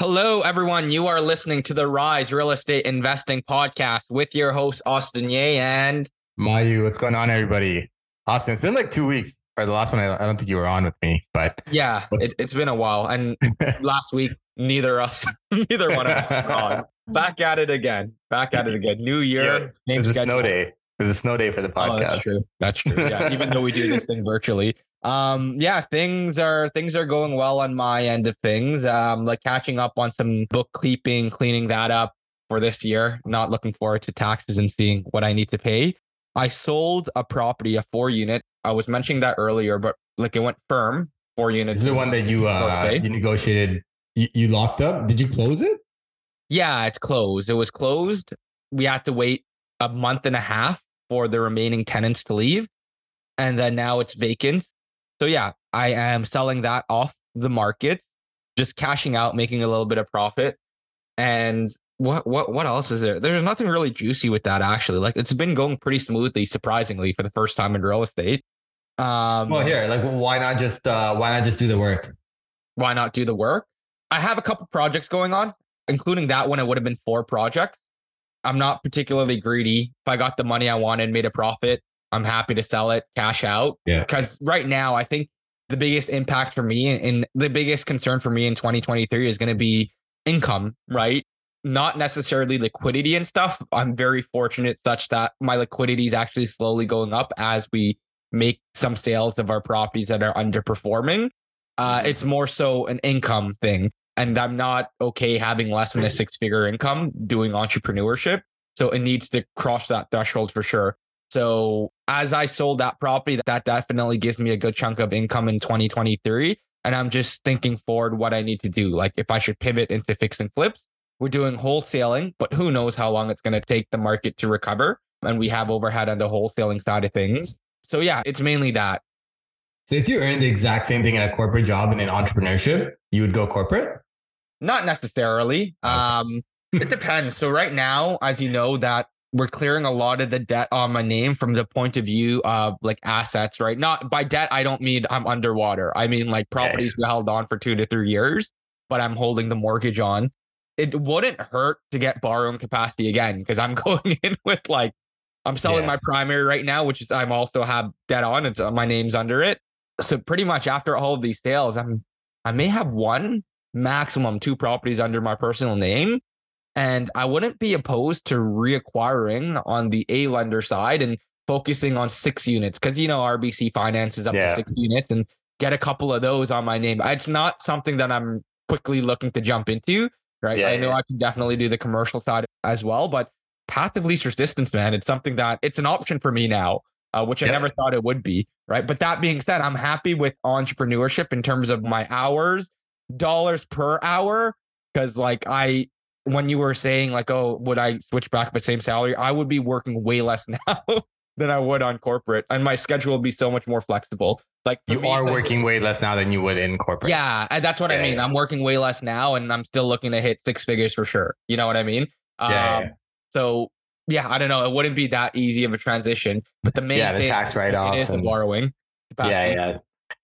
Hello, everyone. You are listening to the Rise Real Estate Investing Podcast with your host, Austin Ye and Mayu. What's going on, everybody? Austin, it's been like two weeks. Or the last one, I don't think you were on with me, but yeah, it, has been a while. And last week, neither us, neither one of us were on. Back at it again. Back at it again. New year. Yeah, it's a snow day. It's a snow day for the podcast. Oh, that's true. That's true. Yeah, even though we do this thing virtually, um yeah things are things are going well on my end of things. Um like catching up on some bookkeeping cleaning that up for this year. Not looking forward to taxes and seeing what i need to pay. I sold a property a four unit. I was mentioning that earlier but like it went firm. Four units the one that you uh you negotiated you, you locked up? Did you close it? Yeah it's closed. It was closed. We had to wait a month and a half for the remaining tenants to leave. And then now it's vacant so yeah, I am selling that off the market, just cashing out, making a little bit of profit. And what what what else is there? There's nothing really juicy with that actually. Like it's been going pretty smoothly, surprisingly, for the first time in real estate. Um, well, here, like, why not just uh, why not just do the work? Why not do the work? I have a couple projects going on, including that one. It would have been four projects. I'm not particularly greedy. If I got the money I wanted, made a profit, I'm happy to sell it, cash out. Yeah. Because right now, I think the biggest impact for me and the biggest concern for me in 2023 is going to be income, right? Not necessarily liquidity and stuff. I'm very fortunate such that my liquidity is actually slowly going up as we make some sales of our properties that are underperforming. Uh, mm-hmm. it's more so an income thing. And I'm not okay having less than a six figure income doing entrepreneurship. So it needs to cross that threshold for sure. So as I sold that property, that definitely gives me a good chunk of income in 2023. And I'm just thinking forward what I need to do. Like if I should pivot into fix and flips, we're doing wholesaling, but who knows how long it's going to take the market to recover. And we have overhead on the wholesaling side of things. So yeah, it's mainly that. So if you earn the exact same thing at a corporate job and in entrepreneurship, you would go corporate? Not necessarily. Okay. Um, it depends. So right now, as you know, that we're clearing a lot of the debt on my name from the point of view of like assets, right? Not by debt, I don't mean I'm underwater. I mean like properties yeah, held on for two to three years, but I'm holding the mortgage on. It wouldn't hurt to get borrowing capacity again because I'm going in with like I'm selling yeah. my primary right now, which is I'm also have debt on. It's uh, my name's under it. So pretty much after all of these sales, I'm I may have one maximum two properties under my personal name and I wouldn't be opposed to reacquiring on the A lender side and focusing on six units because, you know, RBC finances up yeah. to six units and get a couple of those on my name. It's not something that I'm quickly looking to jump into, right? Yeah, I know yeah. I can definitely do the commercial side as well, but path of least resistance, man, it's something that it's an option for me now, uh, which I never thought it would be, right? But that being said, I'm happy with entrepreneurship in terms of my hours, dollars per hour, because like I when you were saying like, oh, would I switch back but same salary? I would be working way less now than I would on corporate, and my schedule would be so much more flexible. Like you me, are like, working way less now than you would in corporate. Yeah, that's what yeah, I mean. Yeah. I'm working way less now, and I'm still looking to hit six figures for sure. You know what I mean? Um, yeah, So yeah, I don't know. It wouldn't be that easy of a transition, but the main yeah, the tax write offs is and, the borrowing. Capacity. Yeah, yeah,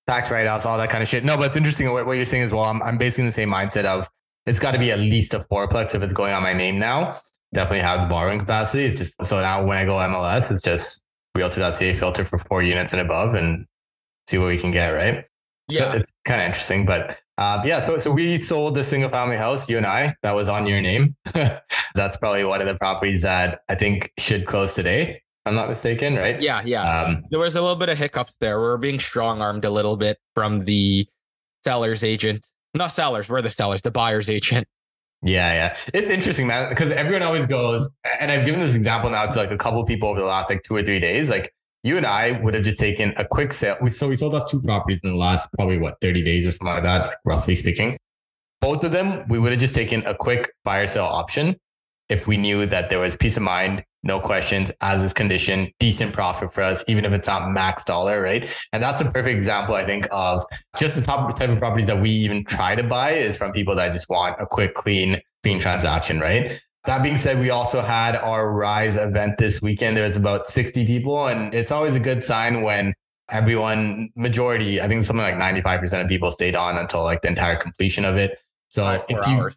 tax write offs, all that kind of shit. No, but it's interesting what, what you're saying as well. I'm I'm basically in the same mindset of it's got to be at least a fourplex if it's going on my name now. Definitely have the borrowing capacity. It's just so now when I go MLS, it's just realtor.ca filter for four units and above and see what we can get, right? Yeah. So it's kind of interesting. But uh, yeah, so so we sold the single family house, you and I, that was on your name. That's probably one of the properties that I think should close today. I'm not mistaken, right? Yeah, yeah. Um, there was a little bit of hiccups there. We we're being strong armed a little bit from the seller's agent not sellers. We're the sellers, the buyer's agent. Yeah, yeah. It's interesting, man, because everyone always goes, and I've given this example now to like a couple people over the last like two or three days. Like you and I would have just taken a quick sale. We, so we sold off two properties in the last probably what, 30 days or something like that, like roughly speaking. Both of them, we would have just taken a quick buyer sale option if we knew that there was peace of mind no questions, as is condition, decent profit for us, even if it's not max dollar, right? And that's a perfect example, I think, of just the top type of properties that we even try to buy is from people that just want a quick, clean, clean transaction, right? That being said, we also had our Rise event this weekend. There was about 60 people, and it's always a good sign when everyone, majority, I think something like 95% of people stayed on until like the entire completion of it. So Five, if you, hours.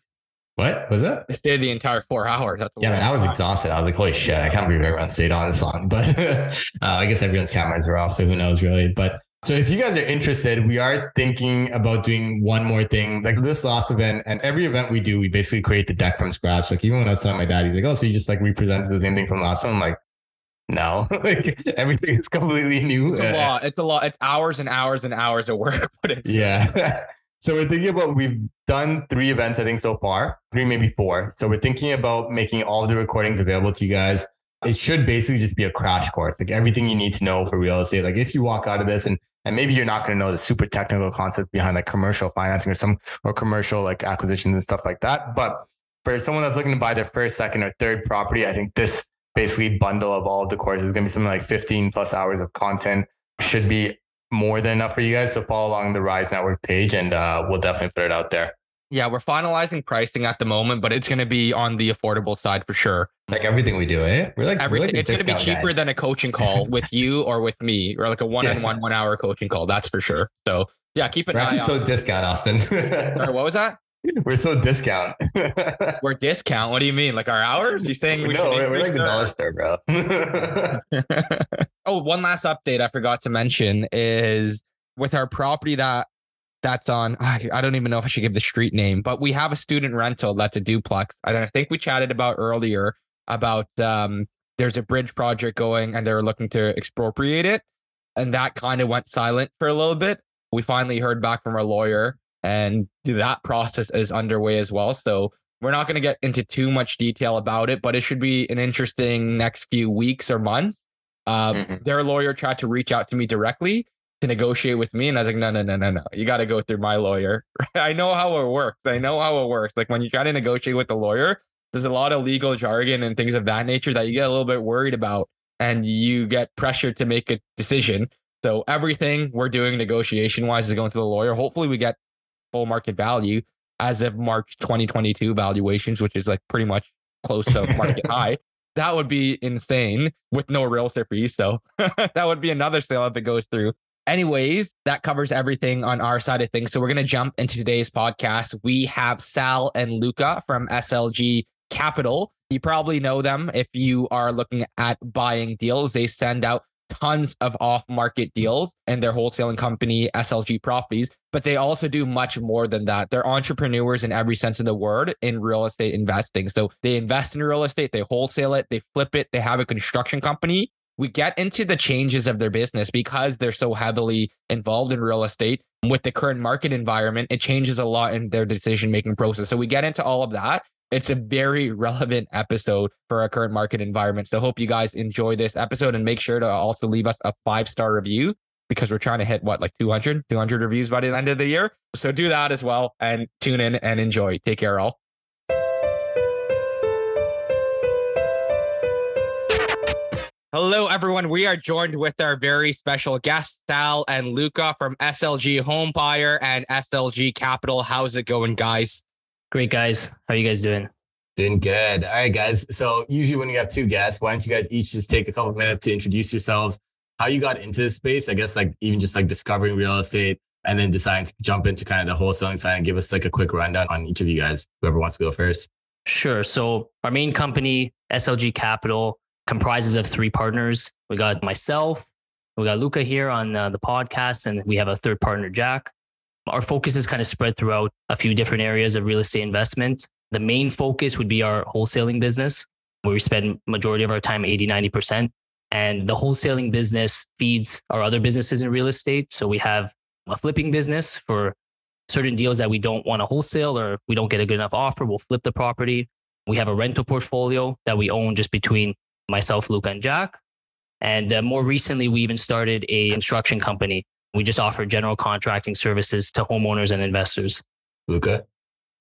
What was that? They stayed the entire four hours. That's Yeah, man, I was exhausted. I was like, holy shit, I can't believe everyone stayed on this long. But uh, I guess everyone's cameras are off, so who knows really. But so if you guys are interested, we are thinking about doing one more thing. Like this last event and every event we do, we basically create the deck from scratch. Like even when I was telling my dad, he's like, Oh, so you just like represented the same thing from last one? I'm like, no, like everything is completely new. It's a lot. It's a lot. It's hours and hours and hours of work. But Yeah. So we're thinking about we've done three events, I think, so far, three, maybe four. So we're thinking about making all the recordings available to you guys. It should basically just be a crash course, like everything you need to know for real estate. Like if you walk out of this and and maybe you're not going to know the super technical concept behind like commercial financing or some or commercial like acquisitions and stuff like that. But for someone that's looking to buy their first, second, or third property, I think this basically bundle of all of the courses is going to be something like 15 plus hours of content. Should be more than enough for you guys. So follow along the Rise Network page and uh, we'll definitely put it out there. yeah, we're finalizing pricing at the moment, but it's going to be on the affordable side for sure. Like everything we do, eh? We're like, Everything. we're like it's going to be cheaper than a coaching call with you or with me, or like a one-on-one, one-hour coaching call. That's for sure. So yeah, keep it. We're eye actually so discount, Austin. Sorry, what was that? we're so discount. We're discount. What do you mean? Like our hours? You saying we no, we're like the dollar store, bro. One last update I forgot to mention is with our property that that's on. I I don't even know if I should give the street name, but we have a student rental that's a duplex. And I think we chatted about earlier about um, there's a bridge project going and they're looking to expropriate it, and that kind of went silent for a little bit. We finally heard back from our lawyer, and that process is underway as well. So we're not going to get into too much detail about it, but it should be an interesting next few weeks or months. Uh, Mhm. Their lawyer tried to reach out to me directly to negotiate with me, and I was like, no, no, no, no, no. You got to go through my lawyer. I know how it works. I know how it works. Like when you try to negotiate with the lawyer, there's a lot of legal jargon and things of that nature that you get a little bit worried about, and you get pressured to make a decision. So everything we're doing negotiation wise is going to the lawyer. Hopefully, we get full market value as of March 2022 valuations, which is like pretty much close to market high. That would be insane with no realtor fees. So that would be another sale if it goes through. Anyways, that covers everything on our side of things. So we're going to jump into today's podcast. We have Sal and Luca from SLG Capital. You probably know them if you are looking at buying deals. They send out tons of off market deals and their wholesaling company, SLG Properties, but they also do much more than that. They're entrepreneurs in every sense of the word in real estate investing. So they invest in real estate, they wholesale it, they flip it, they have a construction company. We get into the changes of their business because they're so heavily involved in real estate with the current market environment. It changes a lot in their decision making process. So we get into all of that. It's a very relevant episode for our current market environment. So hope you guys enjoy this episode and make sure to also leave us a five star review because we're trying to hit what like 200 200 reviews by the end of the year. So do that as well and tune in and enjoy. Take care all. Hello, everyone. We are joined with our very special guests, Sal and Luca from SLG Home Buyer and SLG Capital. How's it going, guys? Great guys. How are you guys doing? Doing good. All right, guys. So usually when you have two guests, why don't you guys each just take a couple minutes to introduce yourselves, how you got into this space? I guess like even just like discovering real estate and then deciding to jump into kind of the wholesaling side and give us like a quick rundown on each of you guys. Whoever wants to go first. Sure. So our main company, SLG Capital, comprises of three partners. We got myself, we got Luca here on uh, the podcast, and we have a third partner, Jack. Our focus is kind of spread throughout a few different areas of real estate investment. The main focus would be our wholesaling business, where we spend majority of our time, 80, 90%. And the wholesaling business feeds our other businesses in real estate. So we have a flipping business for certain deals that we don't want to wholesale or we don't get a good enough offer, we'll flip the property. We have a rental portfolio that we own just between myself, Luca, and Jack. And uh, more recently, we even started a construction company. We just offer general contracting services to homeowners and investors. Luca.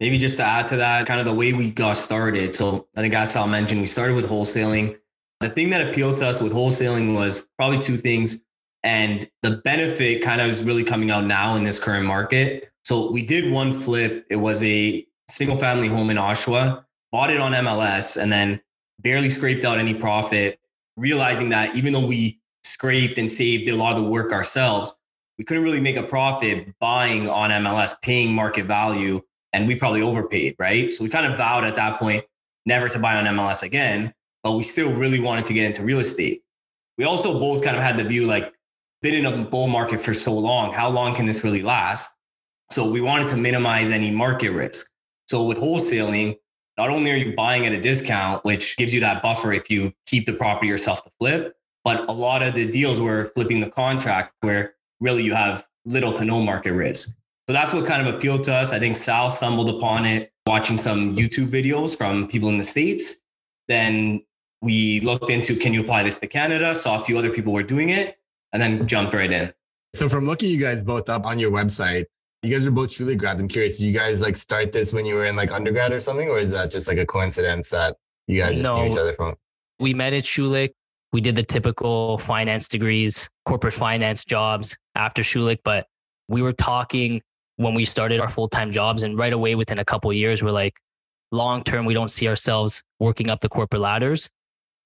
Maybe just to add to that, kind of the way we got started. So I think as Sal mentioned, we started with wholesaling. The thing that appealed to us with wholesaling was probably two things. And the benefit kind of is really coming out now in this current market. So we did one flip. It was a single family home in Oshawa, bought it on MLS, and then barely scraped out any profit, realizing that even though we scraped and saved, did a lot of the work ourselves, we couldn't really make a profit buying on MLS, paying market value, and we probably overpaid, right? So we kind of vowed at that point never to buy on MLS again, but we still really wanted to get into real estate. We also both kind of had the view like, been in a bull market for so long, how long can this really last? So we wanted to minimize any market risk. So with wholesaling, not only are you buying at a discount, which gives you that buffer if you keep the property yourself to flip, but a lot of the deals were flipping the contract where really you have little to no market risk. So that's what kind of appealed to us. I think Sal stumbled upon it watching some YouTube videos from people in the States. Then we looked into can you apply this to Canada? Saw a few other people were doing it and then jumped right in. So from looking you guys both up on your website, you guys are both Schulich grads. I'm curious, did you guys like start this when you were in like undergrad or something? Or is that just like a coincidence that you guys just No. knew each other from? We met at Schulich. We did the typical finance degrees, corporate finance jobs after Schulich, but we were talking when we started our full time jobs, and right away within a couple years, we're like, long term, we don't see ourselves working up the corporate ladders.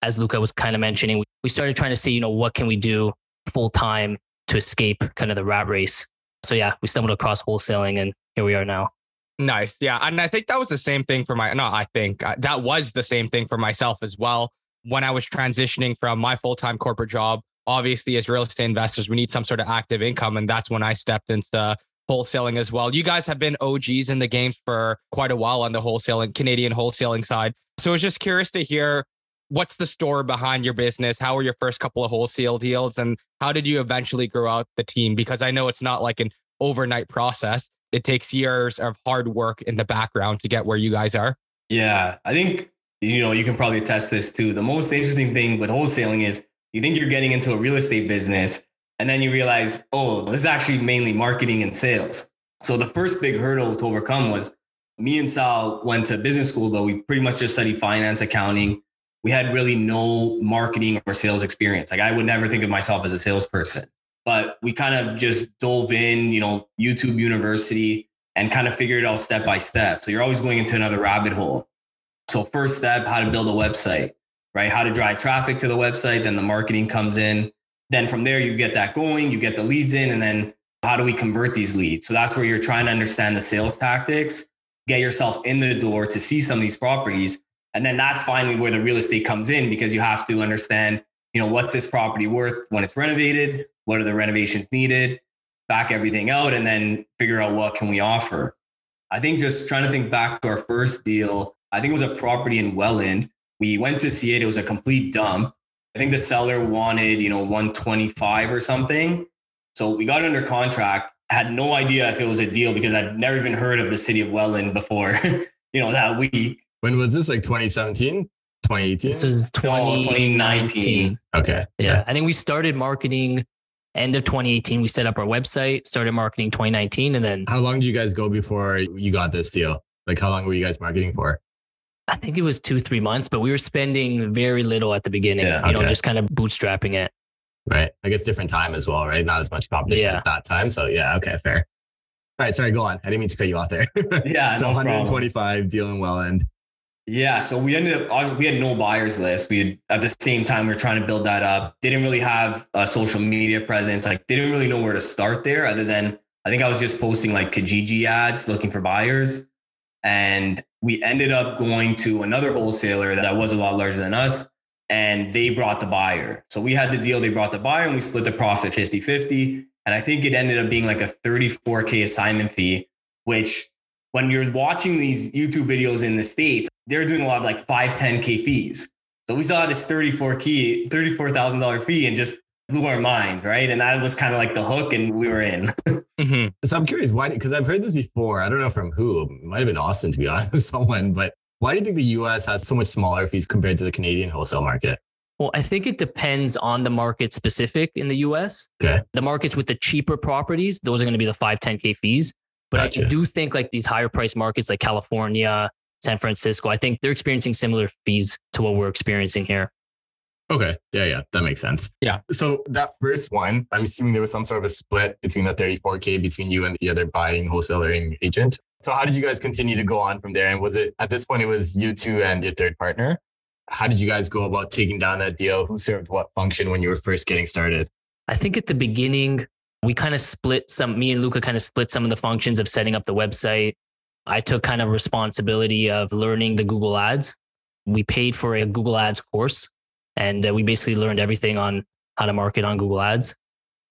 As Luca was kind of mentioning, we- we started trying to see, you know, what can we do full time to escape kind of the rat race. So yeah, we stumbled across wholesaling, and here we are now. Nice. Yeah. And I think that was the same thing for my, no, I think uh, that was the same thing for myself as well. When I was transitioning from my full time corporate job, obviously, as real estate investors, we need some sort of active income. And that's when I stepped into wholesaling as well. You guys have been OGs in the game for quite a while on the wholesaling, Canadian wholesaling side. So I was just curious to hear what's the story behind your business? How were your first couple of wholesale deals? And how did you eventually grow out the team? Because I know it's not like an overnight process it takes years of hard work in the background to get where you guys are. Yeah, I think you know you can probably attest this too. The most interesting thing with wholesaling is you think you're getting into a real estate business, and then you realize, oh, this is actually mainly marketing and sales. So the first big hurdle to overcome was me and Sal went to business school, but we pretty much just studied finance, accounting. We had really no marketing or sales experience. Like I would never think of myself as a salesperson but we kind of just dove in, you know, YouTube University and kind of figured it out step by step. So you're always going into another rabbit hole. So first step, how to build a website, right? How to drive traffic to the website, then the marketing comes in. Then from there you get that going, you get the leads in and then how do we convert these leads? So that's where you're trying to understand the sales tactics, get yourself in the door to see some of these properties. And then that's finally where the real estate comes in because you have to understand, you know, what's this property worth when it's renovated? What are the renovations needed? Back everything out and then figure out what can we offer. I think just trying to think back to our first deal, I think it was a property in Welland. We went to see it. It was a complete dump. I think the seller wanted, you know, 125 or something. So we got under contract. Had no idea if it was a deal because I'd never even heard of the city of Welland before, you know, that week. When was this? Like 2017, 2018? This was No, 2019. 2019. okay. Yeah. I think we started marketing end of 2018. We set up our website, started marketing 2019. And then How long did you guys go before you got this deal? Like, how long were you guys marketing for? I think it was two, three months, but we were spending very little at the beginning, Yeah. you know, Okay. just kind of bootstrapping it. Right. I guess different time as well, right? Not as much competition Yeah. at that time. So, yeah. Okay. Fair. All right. Sorry. Go on. I didn't mean to cut you off there. Yeah, so no problem. 125 dealing Welland. Yeah, so we ended up obviously we had no buyers list. We had at the same time we were trying to build that up. Didn't really have a social media presence. Like didn't really know where to start there other than I think I was just posting like Kijiji ads looking for buyers. And we ended up going to another wholesaler that was a lot larger than us and they brought the buyer. So we had the deal, they brought the buyer and we split the profit 50-50 and I think it ended up being like a 34k assignment fee which when you're watching these YouTube videos in the States, they're doing a lot of like 5, 10K fees. So we saw this 34 key, $34,000 fee and just blew our minds, right? And that was kind of like the hook and we were in. Mm-hmm. So I'm curious why, because I've heard this before. I don't know from who. It might have been Austin, to be honest, someone. But why do you think the US has so much smaller fees compared to the Canadian wholesale market? Well, I think it depends on the market specific in the US. Okay. The markets with the cheaper properties, those are going to be the 5, 10K fees. But Gotcha. I do think like these higher price markets like California, San Francisco, I think they're experiencing similar fees to what we're experiencing here. Okay. Yeah, yeah. That makes sense. Yeah. So that first one, I'm assuming there was some sort of a split between the 34K between you and the other buying wholesaler agent. So how did you guys continue to go on from there? And was it at this point it was you two and your third partner? How did you guys go about taking down that deal? Who served what function when you were first getting started? I think at the beginning, we kind of split some, me and Luca kind of split some of the functions of setting up the website. I took kind of responsibility of learning the Google ads. We paid for a Google ads course and uh, we basically learned everything on how to market on Google ads.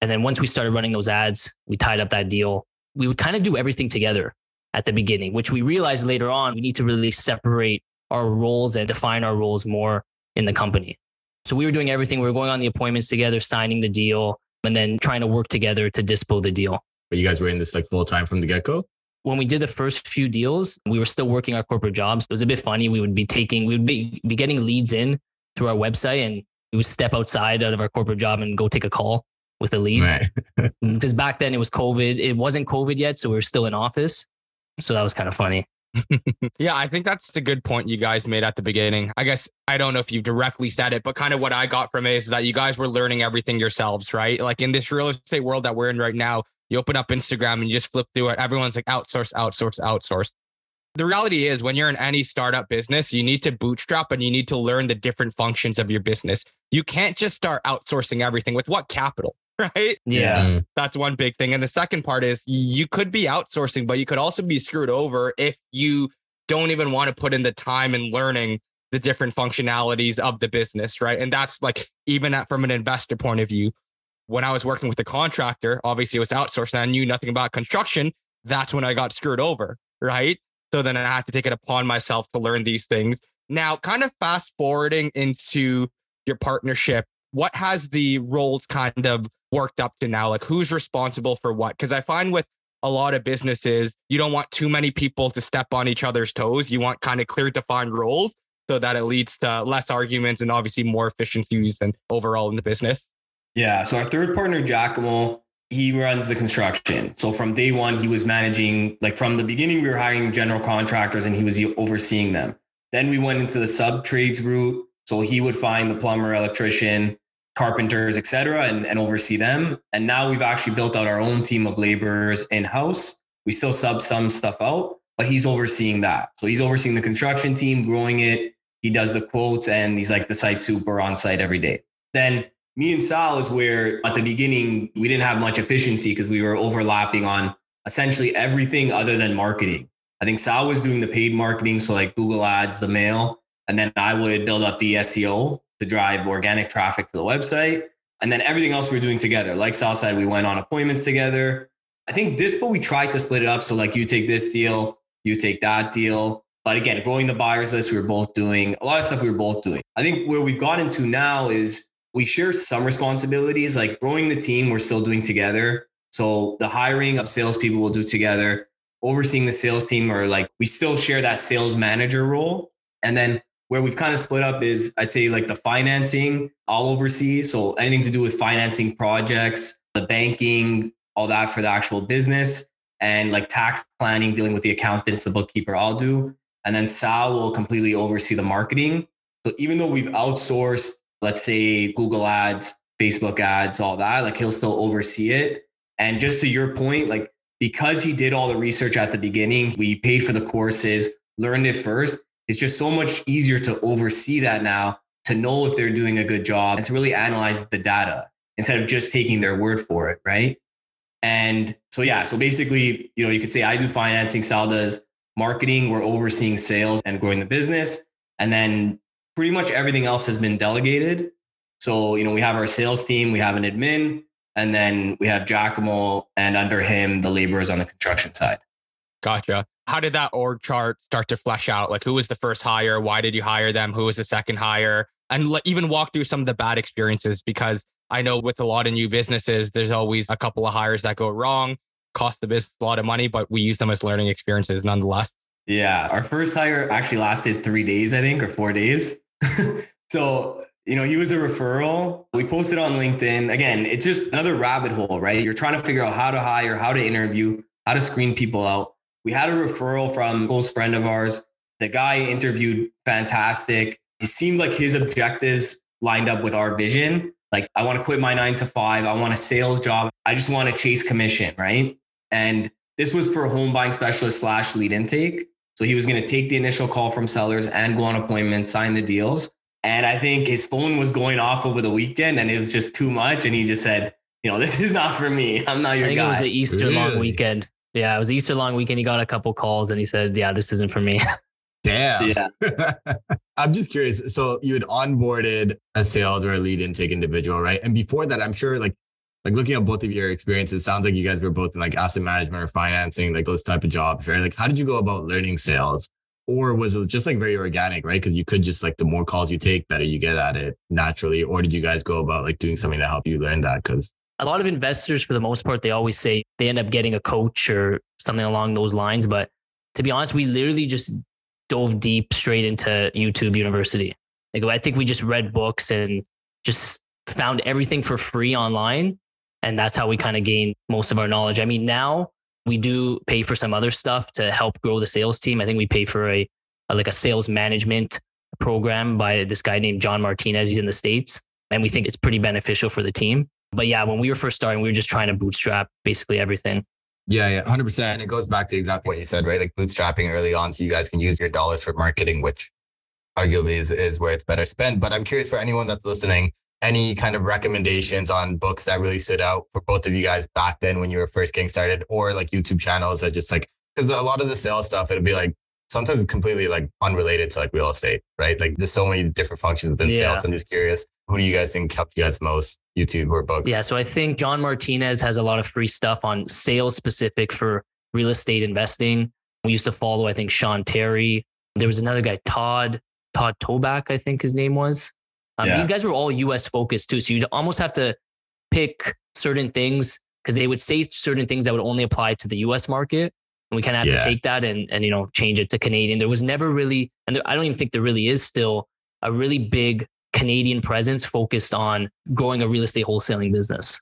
And then once we started running those ads, we tied up that deal. We would kind of do everything together at the beginning, which we realized later on we need to really separate our roles and define our roles more in the company. So we were doing everything. We were going on the appointments together, signing the deal, and then trying to work together to dispo the deal. But you guys were in this like full time from the get go? When we did the first few deals, we were still working our corporate jobs. It was a bit funny. We would be taking, we would be, be getting leads in through our website and we would step outside out of our corporate job and go take a call with a lead. Right. because back then it was COVID. It wasn't COVID yet. So we were still in office. So that was kind of funny. yeah, I think that's a good point you guys made at the beginning. I guess I don't know if you directly said it, but kind of what I got from it is that you guys were learning everything yourselves, right? Like in this real estate world that we're in right now, you open up Instagram and you just flip through it. Everyone's like outsource, outsource, outsource. The reality is, when you're in any startup business, you need to bootstrap and you need to learn the different functions of your business. You can't just start outsourcing everything with what capital? right? Yeah. Mm. That's one big thing. And the second part is you could be outsourcing, but you could also be screwed over if you don't even want to put in the time and learning the different functionalities of the business, right? And that's like even at, from an investor point of view. When I was working with a contractor, obviously it was outsourced and I knew nothing about construction. That's when I got screwed over, right? So then I had to take it upon myself to learn these things. Now, kind of fast forwarding into your partnership, what has the roles kind of worked up to now? Like who's responsible for what? Because I find with a lot of businesses, you don't want too many people to step on each other's toes. You want kind of clear defined roles so that it leads to less arguments and obviously more efficiencies and overall in the business. Yeah. So our third partner, Giacomo, he runs the construction. So from day one, he was managing, like from the beginning, we were hiring general contractors and he was overseeing them. Then we went into the sub trades route. So he would find the plumber, electrician, carpenters, et cetera, and, and oversee them. And now we've actually built out our own team of laborers in house. We still sub some stuff out, but he's overseeing that. So he's overseeing the construction team, growing it. He does the quotes and he's like the site super on site every day. Then me and Sal is where at the beginning we didn't have much efficiency because we were overlapping on essentially everything other than marketing. I think Sal was doing the paid marketing, so like Google Ads, the mail, and then I would build up the SEO to drive organic traffic to the website. And then everything else we are doing together. Like Sal said, we went on appointments together. I think Dispo, we tried to split it up. So like you take this deal, you take that deal. But again, growing the buyers list, we were both doing a lot of stuff we were both doing. I think where we've gotten to now is we share some responsibilities, like growing the team, we're still doing together. So the hiring of salespeople we'll do together, overseeing the sales team, or like we still share that sales manager role. And then where we've kind of split up is I'd say like the financing, I'll oversee. So anything to do with financing projects, the banking, all that for the actual business, and like tax planning, dealing with the accountants, the bookkeeper, I'll do. And then Sal will completely oversee the marketing. So even though we've outsourced, let's say Google ads, Facebook ads, all that, like he'll still oversee it. And just to your point, like because he did all the research at the beginning, we paid for the courses, learned it first it's just so much easier to oversee that now to know if they're doing a good job and to really analyze the data instead of just taking their word for it, right? And so yeah, so basically, you know, you could say I do financing, Sal does marketing, we're overseeing sales and growing the business. And then pretty much everything else has been delegated. So, you know, we have our sales team, we have an admin, and then we have Giacomo and under him the laborers on the construction side. Gotcha how did that org chart start to flesh out? Like, who was the first hire? Why did you hire them? Who was the second hire? And even walk through some of the bad experiences because I know with a lot of new businesses, there's always a couple of hires that go wrong, cost the business a lot of money, but we use them as learning experiences nonetheless. Yeah. Our first hire actually lasted three days, I think, or four days. so, you know, he was a referral. We posted on LinkedIn. Again, it's just another rabbit hole, right? You're trying to figure out how to hire, how to interview, how to screen people out we had a referral from a close friend of ours. The guy interviewed fantastic. He seemed like his objectives lined up with our vision. Like, I want to quit my nine to five. I want a sales job. I just want to chase commission, right? And this was for home buying specialist slash lead intake. So he was going to take the initial call from sellers and go on appointments, sign the deals. And I think his phone was going off over the weekend and it was just too much. And he just said, you know, this is not for me. I'm not your I think guy. it was the Easter Really? long weekend. Yeah, it was the Easter long weekend. He got a couple calls and he said, "Yeah, this isn't for me." Damn. Yeah. I'm just curious. So you had onboarded a sales or a lead intake individual, right? And before that, I'm sure like like looking at both of your experiences, sounds like you guys were both in like asset management or financing, like those type of jobs, right? Like how did you go about learning sales? Or was it just like very organic, right? Because you could just like the more calls you take, better you get at it naturally. Or did you guys go about like doing something to help you learn that? Because a lot of investors, for the most part, they always say they end up getting a coach or something along those lines. But to be honest, we literally just dove deep straight into YouTube University. Like I think we just read books and just found everything for free online. And that's how we kind of gain most of our knowledge. I mean, now we do pay for some other stuff to help grow the sales team. I think we pay for a, a like a sales management program by this guy named John Martinez. He's in the States. And we think it's pretty beneficial for the team. But yeah, when we were first starting, we were just trying to bootstrap basically everything. Yeah, yeah, hundred percent. And it goes back to exactly what you said, right? Like bootstrapping early on, so you guys can use your dollars for marketing, which arguably is, is where it's better spent. But I'm curious for anyone that's listening, any kind of recommendations on books that really stood out for both of you guys back then when you were first getting started, or like YouTube channels that just like because a lot of the sales stuff, it'll be like sometimes it's completely like unrelated to like real estate, right? Like there's so many different functions within Yeah. sales. I'm just curious, who do you guys think helped you guys most, YouTube or books? Yeah. So I think John Martinez has a lot of free stuff on sales specific for real estate investing. We used to follow, I think, Sean Terry. There was another guy, Todd, Todd Toback, I think his name was. Um, Yeah. These guys were all US focused too. So you'd almost have to pick certain things because they would say certain things that would only apply to the US market. And we kind of have Yeah. to take that and, and, you know, change it to Canadian. There was never really, and there, I don't even think there really is still a really big Canadian presence focused on growing a real estate wholesaling business.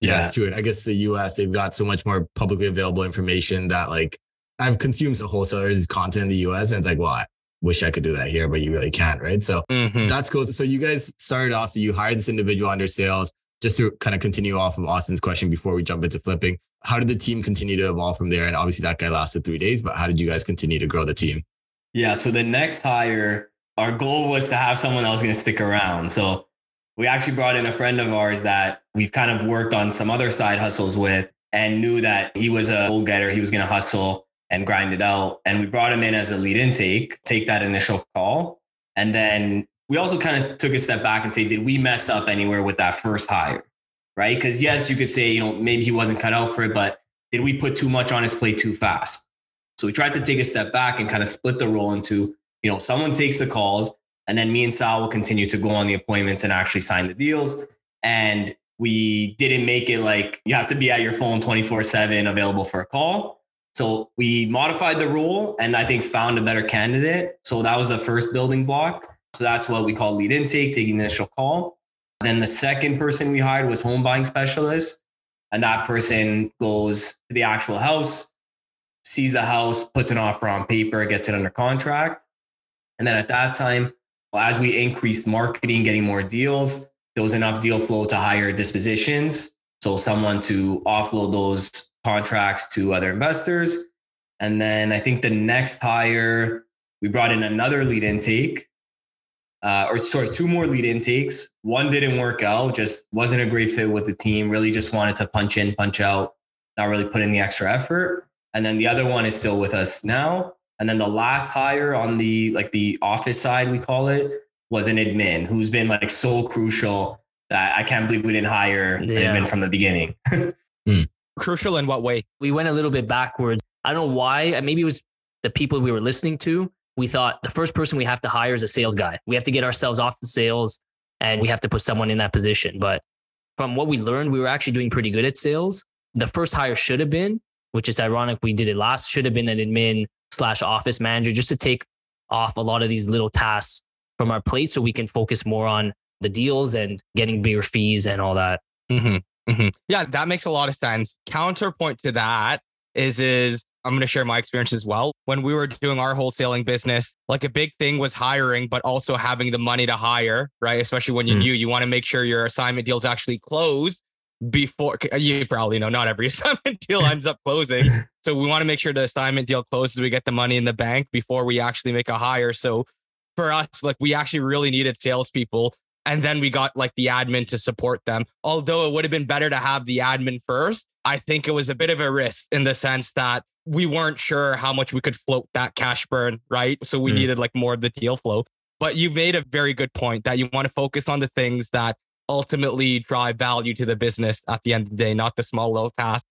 Yeah, Yeah. it's true. And I guess the US, they've got so much more publicly available information that like I've consumed some wholesalers content in the US and it's like, well, I wish I could do that here, but you really can't, right? So Mm-hmm. that's cool. So you guys started off, so you hired this individual under sales, just to kind of continue off of Austin's question before we jump into flipping. How did the team continue to evolve from there? And obviously that guy lasted three days, but how did you guys continue to grow the team? Yeah. So the next hire, our goal was to have someone that was going to stick around. So we actually brought in a friend of ours that we've kind of worked on some other side hustles with and knew that he was a goal getter. He was going to hustle and grind it out. And we brought him in as a lead intake, take that initial call. And then we also kind of took a step back and say, did we mess up anywhere with that first hire? Right. Because yes, you could say, you know, maybe he wasn't cut out for it, but did we put too much on his plate too fast? So we tried to take a step back and kind of split the role into, you know, someone takes the calls and then me and Sal will continue to go on the appointments and actually sign the deals. And we didn't make it like you have to be at your phone 24 7 available for a call. So we modified the role and I think found a better candidate. So that was the first building block. So that's what we call lead intake, taking the initial call. Then the second person we hired was home buying specialist. And that person goes to the actual house, sees the house, puts an offer on paper, gets it under contract. And then at that time, well, as we increased marketing, getting more deals, there was enough deal flow to hire dispositions. So someone to offload those contracts to other investors. And then I think the next hire, we brought in another lead intake, uh, or sorry, two more lead intakes. One didn't work out, just wasn't a great fit with the team. Really just wanted to punch in, punch out, not really put in the extra effort. And then the other one is still with us now. And then the last hire on the like the office side, we call it, was an admin who's been like so crucial that I can't believe we didn't hire an admin from the beginning. Crucial in what way? We went a little bit backwards. I don't know why. uh, Maybe it was the people we were listening to. We thought the first person we have to hire is a sales guy. We have to get ourselves off the sales and we have to put someone in that position. But from what we learned, we were actually doing pretty good at sales. The first hire should have been, which is ironic, we did it last, should have been an admin slash office manager just to take off a lot of these little tasks from our plate so we can focus more on the deals and getting bigger fees and all that. Mm-hmm. Mm-hmm. Yeah, that makes a lot of sense. Counterpoint to that is is I'm going to share my experience as well. When we were doing our wholesaling business, like a big thing was hiring, but also having the money to hire, right? Especially when you Mm. knew you want to make sure your assignment deals actually closed before you probably know not every assignment deal ends up closing. So we want to make sure the assignment deal closes, we get the money in the bank before we actually make a hire. So for us, like we actually really needed salespeople. And then we got like the admin to support them. Although it would have been better to have the admin first, I think it was a bit of a risk in the sense that we weren't sure how much we could float that cash burn, right? So we Mm. needed like more of the deal flow. But you made a very good point that you want to focus on the things that ultimately drive value to the business at the end of the day, not the small little tasks.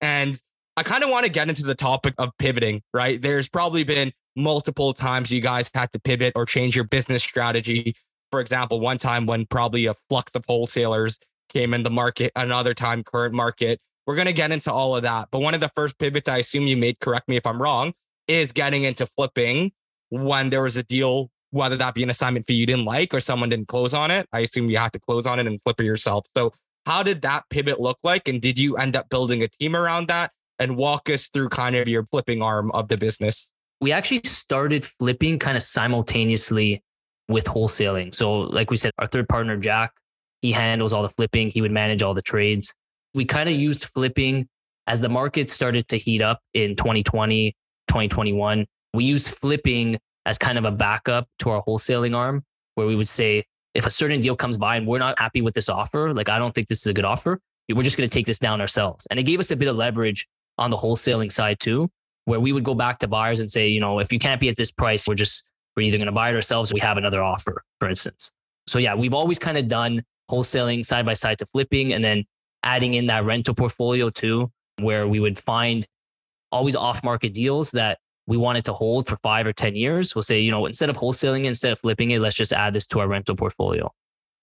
And I kind of want to get into the topic of pivoting, right? There's probably been multiple times you guys had to pivot or change your business strategy. For example, one time when probably a flux of wholesalers came in the market, another time current market. We're going to get into all of that. But one of the first pivots I assume you made, correct me if I'm wrong, is getting into flipping when there was a deal, whether that be an assignment fee you didn't like or someone didn't close on it. I assume you had to close on it and flip it yourself. So, how did that pivot look like? And did you end up building a team around that? And walk us through kind of your flipping arm of the business. we actually started flipping kind of simultaneously with wholesaling. So, like we said, our third partner, Jack, he handles all the flipping, he would manage all the trades. We kind of used flipping as the market started to heat up in 2020, 2021. We used flipping as kind of a backup to our wholesaling arm, where we would say, if a certain deal comes by and we're not happy with this offer, like I don't think this is a good offer, we're just going to take this down ourselves. And it gave us a bit of leverage on the wholesaling side too where we would go back to buyers and say, you know, if you can't be at this price, we're just, we're either going to buy it ourselves we have another offer, for instance. So yeah, we've always kind of done wholesaling side by side to flipping and then adding in that rental portfolio too, where we would find always off market deals that we wanted to hold for five or 10 years. We'll say, you know, instead of wholesaling it, instead of flipping it, let's just add this to our rental portfolio.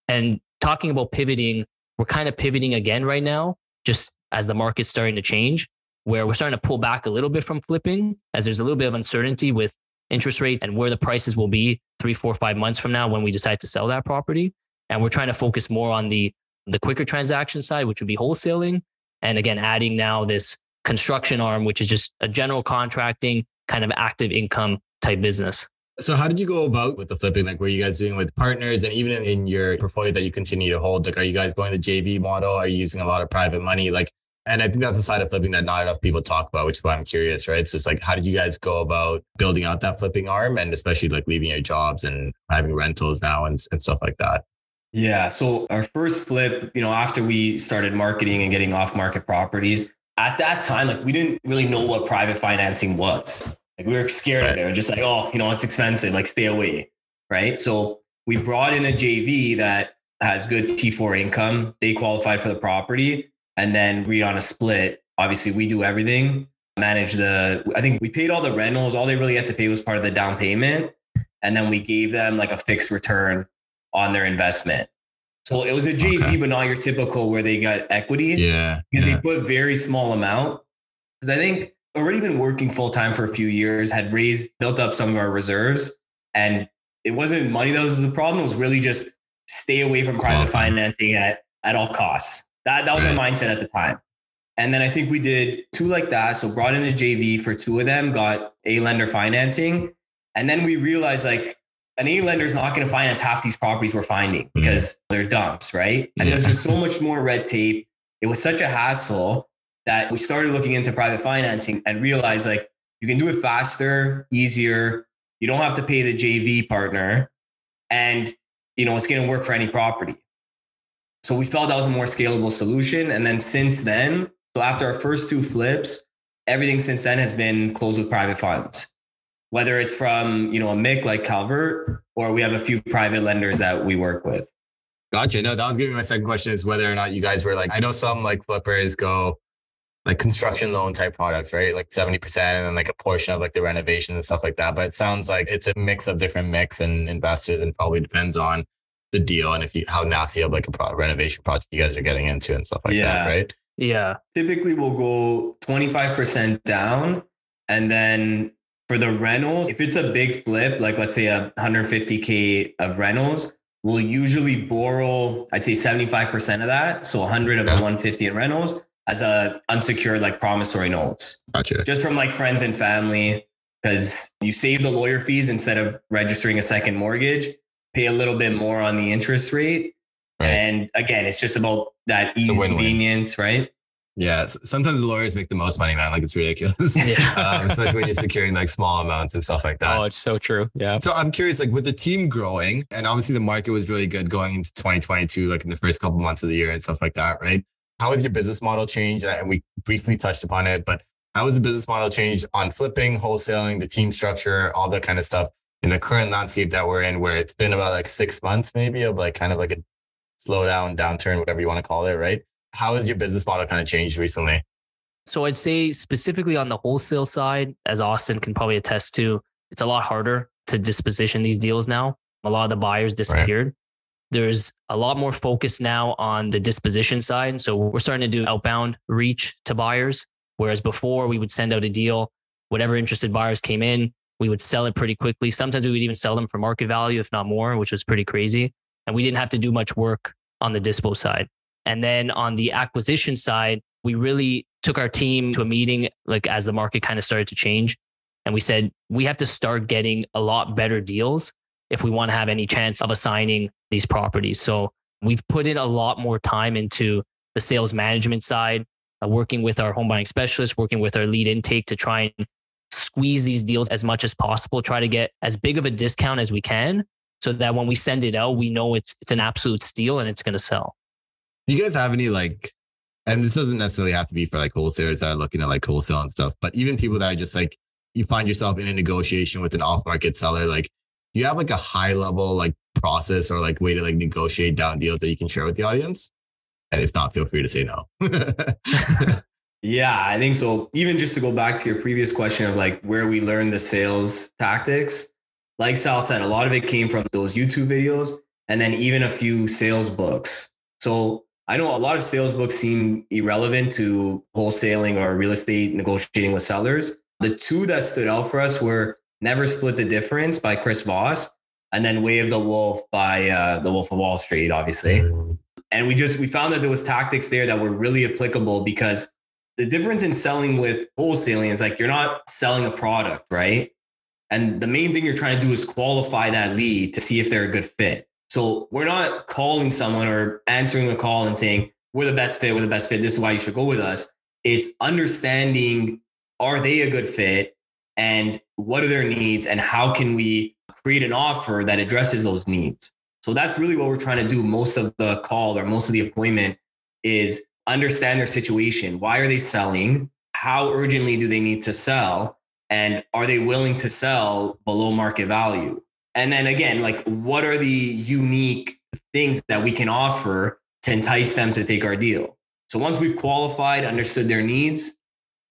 And talking about pivoting, we're kind of pivoting again right now, just as the market's starting to change where we're starting to pull back a little bit from flipping as there's a little bit of uncertainty with interest rates and where the prices will be three, four, five months from now when we decide to sell that property. And we're trying to focus more on the the quicker transaction side, which would be wholesaling. And again, adding now this construction arm, which is just a general contracting kind of active income type business. So how did you go about with the flipping? Like, were you guys doing with partners and even in, your portfolio that you continue to hold? Like, are you guys going the JV model? Are you using a lot of private money? Like, and I think that's the side of flipping that not enough people talk about, which is why I'm curious, right? So it's like, how did you guys go about building out that flipping arm and especially like leaving your jobs and having rentals now and, and stuff like that? Yeah. So our first flip, you know, after we started marketing and getting off market properties, at that time, like we didn't really know what private financing was. Like we were scared of it. We were just like, oh, you know, it's expensive, like stay away. Right. So we brought in a JV that has good T4 income. They qualified for the property and then we on a split. Obviously, we do everything, manage the, I think we paid all the rentals. All they really had to pay was part of the down payment. And then we gave them like a fixed return on their investment. So it was a JV, Okay. but not your typical where they got equity Yeah. because yeah. they put very small amount. Because I think already been working full time for a few years, had raised, built up some of our reserves, and it wasn't money that was the problem. It was really just stay away from private financing at at all costs. That that was my mindset at the time. And then I think we did two like that. So brought in a JV for two of them, got a lender financing, and then we realized like an A lender is not going to finance half these properties we're finding mm-hmm. because they're dumps, right? And there's just so much more red tape. It was such a hassle that we started looking into private financing and realized like you can do it faster, easier. You don't have to pay the JV partner, and you know it's going to work for any property. So we felt that was a more scalable solution. And then since then, so after our first two flips, everything since then has been closed with private funds. Whether it's from you know a MIC like Calvert, or we have a few private lenders that we work with. Gotcha. No, that was gonna be my second question is whether or not you guys were like, I know some like flippers go like construction loan type products, right? Like 70% and then like a portion of like the renovation and stuff like that. But it sounds like it's a mix of different mix and investors and probably depends on the deal and if you how nasty of like a pro- renovation project you guys are getting into and stuff like Yeah. that, right? Yeah. typically we'll go 25% down and then for the rentals if it's a big flip like let's say a 150k of rentals we'll usually borrow i'd say 75% of that so 100 of the 150 in rentals as a unsecured like promissory notes, Gotcha. just from like friends and family, because you save the lawyer fees instead of registering a second mortgage, pay a little bit more on the interest rate. Right. And again, it's just about that ease, win-win. convenience, right? Yeah. Sometimes the lawyers make the most money, man. Like it's ridiculous. Yeah. um, especially when you're securing like small amounts and stuff like that. Oh, it's so true. Yeah. So I'm curious, like with the team growing, and obviously the market was really good going into 2022, like in the first couple months of the year and stuff like that, right? How has your business model changed? And we briefly touched upon it, but how has the business model changed on flipping, wholesaling, the team structure, all that kind of stuff in the current landscape that we're in, where it's been about like six months maybe of like kind of like a slowdown, downturn, whatever you want to call it, right? How has your business model kind of changed recently? So I'd say specifically on the wholesale side, as Austin can probably attest to, it's a lot harder to disposition these deals now. A lot of the buyers disappeared. There's a lot more focus now on the disposition side. So we're starting to do outbound reach to buyers. Whereas before we would send out a deal, whatever interested buyers came in, we would sell it pretty quickly. Sometimes we would even sell them for market value, if not more, which was pretty crazy. And we didn't have to do much work on the dispo side. And then on the acquisition side, we really took our team to a meeting like as the market kind of started to change. And we said, we have to start getting a lot better deals if we want to have any chance of assigning these properties. So we've put in a lot more time into the sales management side, uh, working with our home buying specialists, working with our lead intake to try and squeeze these deals as much as possible, try to get as big of a discount as we can so that when we send it out, we know it's it's an absolute steal and it's going to sell. Do you guys have any like, and this doesn't necessarily have to be for like wholesalers that are looking at like wholesale and stuff, but even people that are just like, you find yourself in a negotiation with an off market seller, like, do you have like a high level like process or like way to like negotiate down deals that you can share with the audience? And if not, feel free to say no. Yeah, I think so. Even just to go back to your previous question of like where we learned the sales tactics, like Sal said, a lot of it came from those YouTube videos and then even a few sales books. So I know a lot of sales books seem irrelevant to wholesaling or real estate negotiating with sellers. The two that stood out for us were Never Split the Difference by Chris Voss and then Way of the Wolf by uh, The Wolf of Wall Street, obviously and we just we found that there was tactics there that were really applicable because the difference in selling with wholesaling is like you're not selling a product right? And the main thing you're trying to do is qualify that lead to see if they're a good fit. So we're not calling someone or answering a call and saying we're the best fit we're the best fit this is why you should go with us. It's understanding are they a good fit? And what are their needs? And how can we create an offer that addresses those needs? So that's really what we're trying to do. Most of the call or most of the appointment is understand their situation. Why are they selling? How urgently do they need to sell? And are they willing to sell below market value? And then again, like what are the unique things that we can offer to entice them to take our deal? So once we've qualified, understood their needs,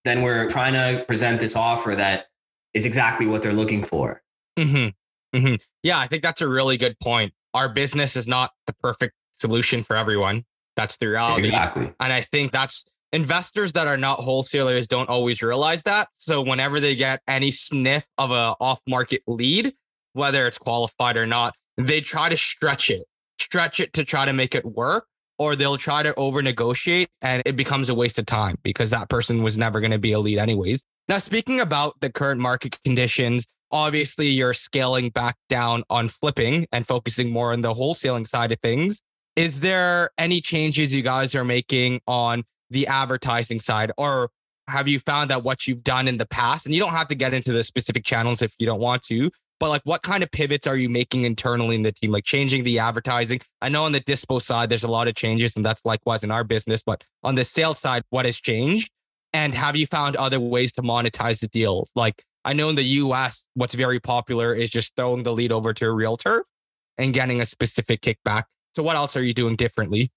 then we're trying to present this offer that is exactly what they're looking for. Mm-hmm. Mm-hmm. Yeah, I think that's a really good point. Our business is not the perfect solution for everyone. That's the reality. Exactly. And I think that's investors that are not wholesalers don't always realize that. So whenever they get any sniff of a off market lead, whether it's qualified or not, they try to stretch it, stretch it to try to make it work, or they'll try to over negotiate and it becomes a waste of time because that person was never going to be a lead anyways. Now, speaking about the current market conditions, obviously you're scaling back down on flipping and focusing more on the wholesaling side of things. Is there any changes you guys are making on the advertising side? Or have you found that what you've done in the past and you don't have to get into the specific channels if you don't want to but like what kind of pivots are you making internally in the team? Like changing the advertising? I know on the dispo side there's a lot of changes and that's likewise in our business but on the sales side what has changed? And have you found other ways to monetize the deals like i know in the us what's very popular is just throwing the lead over to a realtor and getting a specific kickback so what else are you doing differently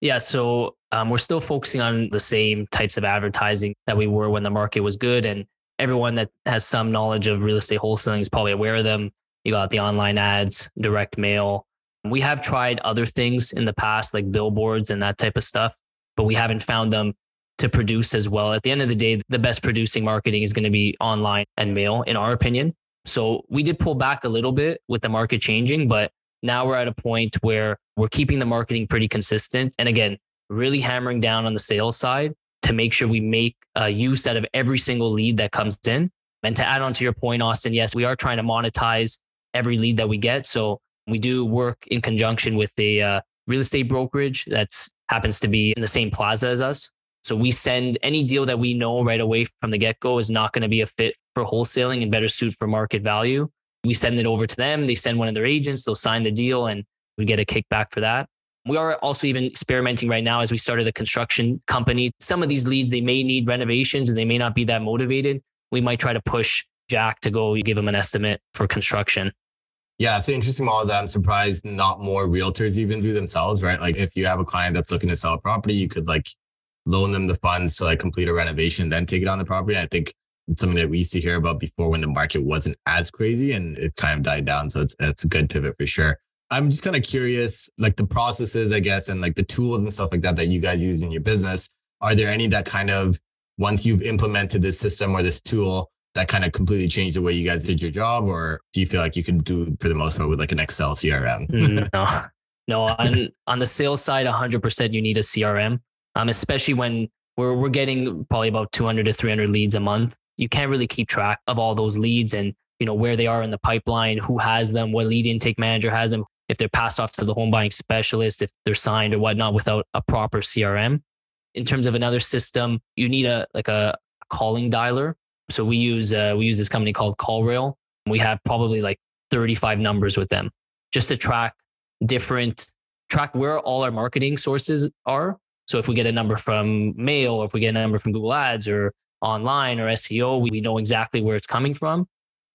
Yeah, so um, we're still focusing on the same types of advertising that we were when the market was good, and everyone that has some knowledge of real estate wholesaling is probably aware of them. You got the online ads, direct mail. We have tried other things in the past, like billboards and that type of stuff, but we haven't found them to produce as well. At the end of the day, the best producing marketing is going to be online and mail, in our opinion. So we did pull back a little bit with the market changing, but now we're at a point where we're keeping the marketing pretty consistent. And again, really hammering down on the sales side to make sure we make uh, use out of every single lead that comes in. And to add on to your point, Austin, yes, we are trying to monetize every lead that we get. So we do work in conjunction with a uh, real estate brokerage that happens to be in the same plaza as us. So we send any deal that we know right away from the get go is not going to be a fit for wholesaling and better suit for market value. We send it over to them. They send one of their agents. They'll sign the deal and we get a kickback for that. We are also even experimenting right now as we started a construction company. Some of these leads, they may need renovations and they may not be that motivated. We might try to push Jack to go give them an estimate for construction. Yeah, it's an interesting model that I'm surprised not more realtors even do themselves, right? Like if you have a client that's looking to sell a property, you could like loan them the funds to like complete a renovation, then take it on the property. I think it's something that we used to hear about before when the market wasn't as crazy and it kind of died down. So it's it's a good pivot for sure. I'm just kind of curious, like the processes, I guess, and like the tools and stuff like that that you guys use in your business. Are there any that kind of once you've implemented this system or this tool, that kind of completely changed the way you guys did your job, or do you feel like you can do for the most part with like an Excel CRM? Mm, no, no. On on the sales side, 100% you need a CRM, um, especially when we're we're getting probably about 200 to 300 leads a month. You can't really keep track of all those leads and you know where they are in the pipeline, who has them, what lead intake manager has them, if they're passed off to the home buying specialist, if they're signed or whatnot, without a proper CRM. In terms of another system, you need a like a calling dialer so we use uh, we use this company called CallRail. We have probably like 35 numbers with them just to track different track where all our marketing sources are. So if we get a number from mail or if we get a number from Google Ads or online or SEO, we know exactly where it's coming from.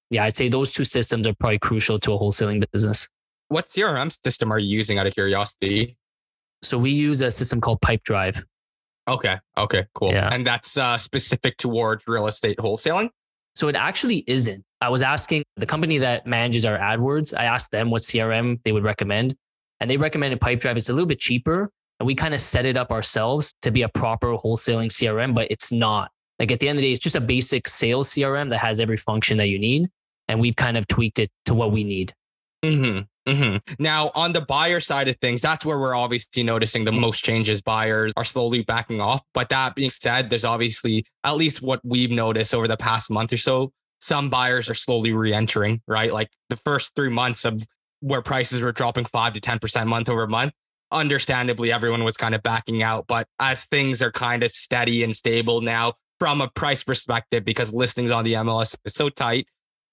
Yeah, I'd say those two systems are probably crucial to a wholesaling business. What CRM system are you using out of curiosity? So we use a system called Pipedrive. Okay. Okay. Cool. Yeah. And that's uh, specific towards real estate wholesaling. So it actually isn't. I was asking the company that manages our AdWords, I asked them what CRM they would recommend. And they recommended Pipedrive. It's a little bit cheaper. And we kind of set it up ourselves to be a proper wholesaling CRM, but it's not. Like at the end of the day, it's just a basic sales CRM that has every function that you need. And we've kind of tweaked it to what we need. Mm-hmm. Mm-hmm. Now, on the buyer side of things, that's where we're obviously noticing the most changes. Buyers are slowly backing off. But that being said, there's obviously, at least what we've noticed over the past month or so, some buyers are slowly re entering, right? Like the first three months of where prices were dropping five to 10% month over month. Understandably, everyone was kind of backing out. But as things are kind of steady and stable now from a price perspective, because listings on the MLS is so tight,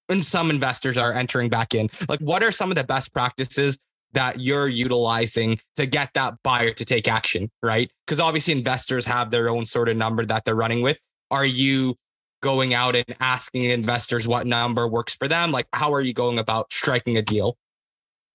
and some investors are entering back in. Like, what are some of the best practices that you're utilizing to get that buyer to take action, right? Because obviously investors have their own sort of number that they're running with. Are you going out and asking investors what number works for them? Like, how are you going about striking a deal?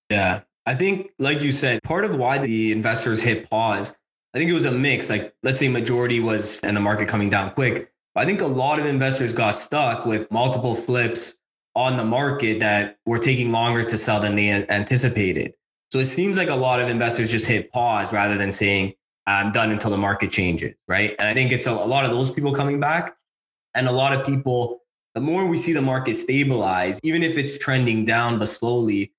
Yeah. I think, like you said, part of why the investors hit pause, I think it was a mix. Like, let's say majority was and the market coming down quick. But I think a lot of investors got stuck with multiple flips on the market that were taking longer to sell than they anticipated. So it seems like a lot of investors just hit pause rather than saying, I'm done until the market changes. Right. And I think it's a, a lot of those people coming back. And a lot of people, the more we see the market stabilize, even if it's trending down, but slowly,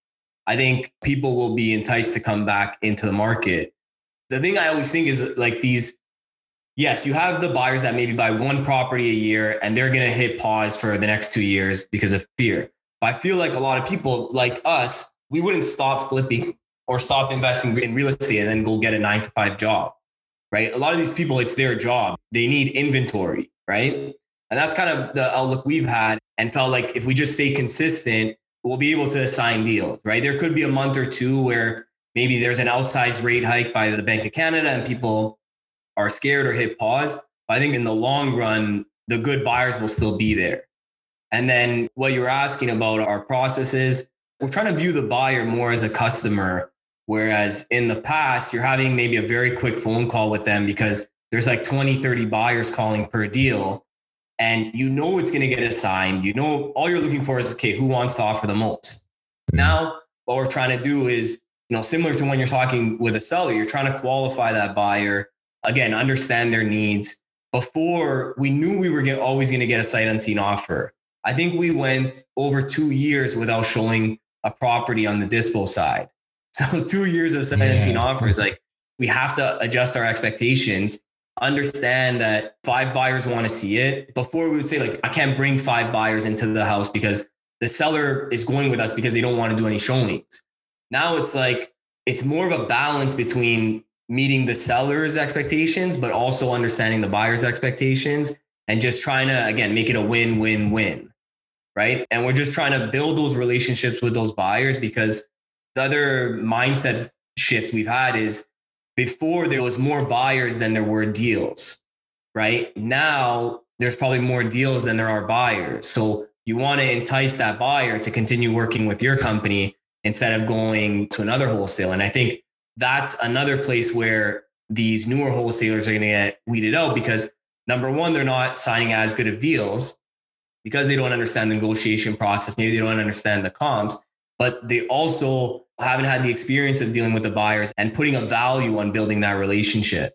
I think people will be enticed to come back into the market. The thing I always think is like these yes, you have the buyers that maybe buy one property a year and they're going to hit pause for the next two years because of fear. But I feel like a lot of people like us, we wouldn't stop flipping or stop investing in real estate and then go get a nine to five job, right? A lot of these people, it's their job. They need inventory, right? And that's kind of the outlook we've had and felt like if we just stay consistent, we'll be able to assign deals, right? There could be a month or two where maybe there's an outsized rate hike by the Bank of Canada and people are scared or hit pause. But I think in the long run, the good buyers will still be there. And then what you're asking about our processes, we're trying to view the buyer more as a customer. Whereas in the past, you're having maybe a very quick phone call with them because there's like 20, 30 buyers calling per deal. And you know it's going to get assigned. You know, all you're looking for is, okay, who wants to offer the most? Mm-hmm. Now, what we're trying to do is, you know, similar to when you're talking with a seller, you're trying to qualify that buyer again, understand their needs. Before we knew we were get, always going to get a sight unseen offer. I think we went over two years without showing a property on the dispo side. So two years of sight unseen offers, like we have to adjust our expectations. understand that five buyers want to see it. Before we would say like I can't bring five buyers into the house because the seller is going with us because they don't want to do any showings. Now it's like it's more of a balance between meeting the seller's expectations but also understanding the buyer's expectations and just trying to again make it a win-win-win. Right? And we're just trying to build those relationships with those buyers because the other mindset shift we've had is before there was more buyers than there were deals, right? Now there's probably more deals than there are buyers. So you want to entice that buyer to continue working with your company instead of going to another wholesale. And I think that's another place where these newer wholesalers are going to get weeded out because number one, they're not signing as good of deals because they don't understand the negotiation process. Maybe they don't understand the comps, but they also haven't had the experience of dealing with the buyers and putting a value on building that relationship.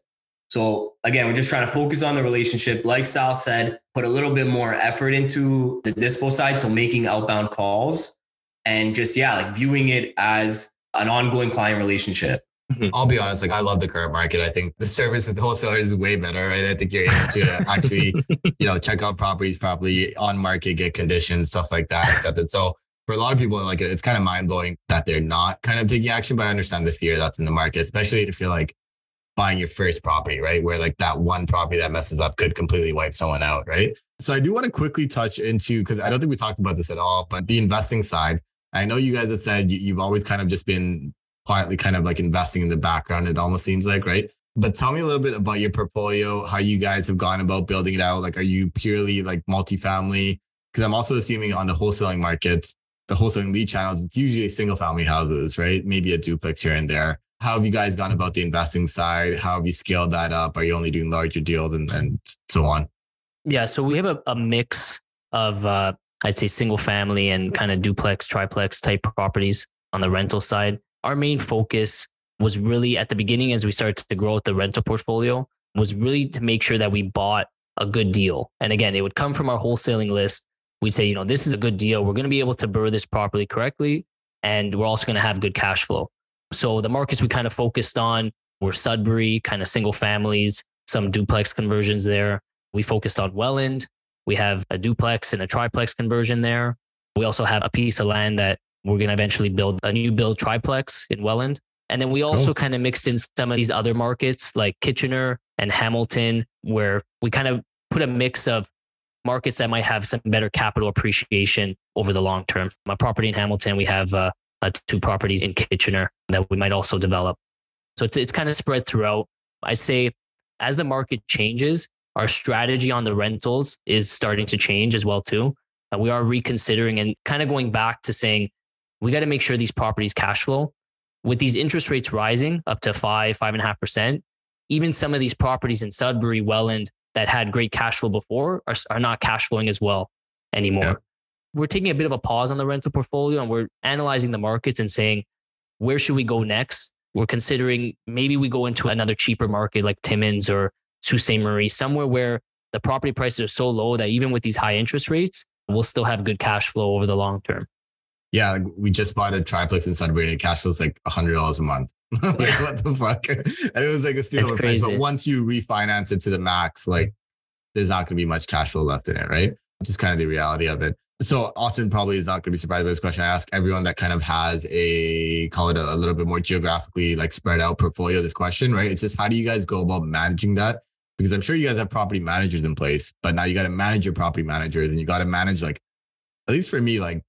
So again, we're just trying to focus on the relationship. Like Sal said, put a little bit more effort into the dispo side. So making outbound calls and just, yeah, like viewing it as an ongoing client relationship. Mm-hmm. I'll be honest, like I love the current market. I think the service with wholesalers is way better, right? I think you're able to actually, you know, check out properties properly on market, get conditions, stuff like that, accepted. So for a lot of people, like it's kind of mind blowing that they're not kind of taking action. But I understand the fear that's in the market, especially if you're like buying your first property, right? Where like that one property that messes up could completely wipe someone out, right? So I do want to quickly touch into because I don't think we talked about this at all, but the investing side. I know you guys have said you, you've always kind of just been quietly kind of like investing in the background. It almost seems like, right? But tell me a little bit about your portfolio, how you guys have gone about building it out. Like, are you purely like multifamily? Because I'm also assuming on the wholesaling markets, the wholesaling lead channels, it's usually single family houses, right? Maybe a duplex here and there. How have you guys gone about the investing side? How have you scaled that up? Are you only doing larger deals and, and so on? Yeah, so we have a, a mix of, uh, I'd say, single family and kind of duplex, triplex type properties on the rental side. Our main focus was really at the beginning as we started to grow with the rental portfolio was really to make sure that we bought a good deal. And again, it would come from our wholesaling list We'd say, you know, this is a good deal. We're going to be able to BRRRR this properly correctly. And we're also going to have good cash flow. So the markets we kind of focused on were Sudbury, kind of single families, some duplex conversions there. We focused on Welland. We have a duplex and a triplex conversion there. We also have a piece of land that we're going to eventually build a new build triplex in Welland. And then we also oh. kind of mixed in some of these other markets like Kitchener and Hamilton, where we kind of put a mix of markets that might have some better capital appreciation over the long term. My property in Hamilton, we have uh, uh, two properties in Kitchener that we might also develop. So it's it's kind of spread throughout. I say as the market changes, our strategy on the rentals is starting to change as well too. Uh, we are reconsidering and kind of going back to saying we got to make sure these properties cash flow. With these interest rates rising up to five, five and a half percent, even some of these properties in Sudbury, Welland, that had great cash flow before are, are not cash flowing as well anymore. Yeah. We're taking a bit of a pause on the rental portfolio and we're analyzing the markets and saying, where should we go next? We're considering maybe we go into another cheaper market like Timmins or Sault Ste. Marie, somewhere where the property prices are so low that even with these high interest rates, we'll still have good cash flow over the long term. Yeah, like we just bought a triplex in Sudbury and cash flows like hundred dollars a month. like yeah. what the fuck? And it was like a steal. But once you refinance it to the max, like there's not going to be much cash flow left in it, right? Which is kind of the reality of it. So Austin probably is not going to be surprised by this question. I ask everyone that kind of has a call it a, a little bit more geographically like spread out portfolio. This question, right? It's just how do you guys go about managing that? Because I'm sure you guys have property managers in place, but now you got to manage your property managers and you got to manage like, at least for me, like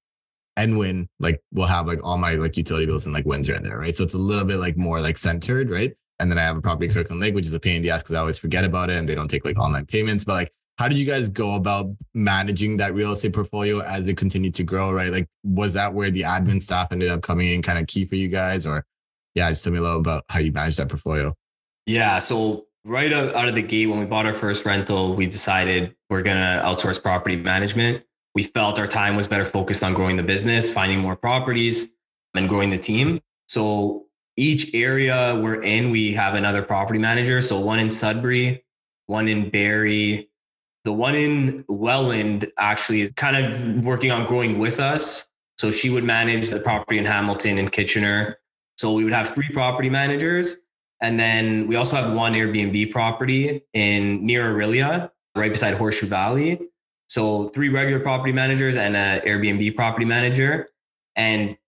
Enwin like will have like all my like utility bills and like Windsor in there, right? So it's a little bit like more like centered, right? And then I have a property in mm-hmm. Kirkland Lake, which is a pain in the ass because I always forget about it and they don't take like online payments. But like, how did you guys go about managing that real estate portfolio as it continued to grow, right? Like, was that where the admin staff ended up coming in kind of key for you guys? Or yeah, just tell me a little about how you manage that portfolio. Yeah. So right out of the gate, when we bought our first rental, we decided we're going to outsource property management we felt our time was better focused on growing the business, finding more properties, and growing the team. So each area we're in, we have another property manager. So one in Sudbury, one in Barrie. The one in Welland actually is kind of working on growing with us. So she would manage the property in Hamilton and Kitchener. So we would have three property managers. And then we also have one Airbnb property in near Aurelia, right beside Horseshoe Valley. So three regular property managers and an Airbnb property manager. And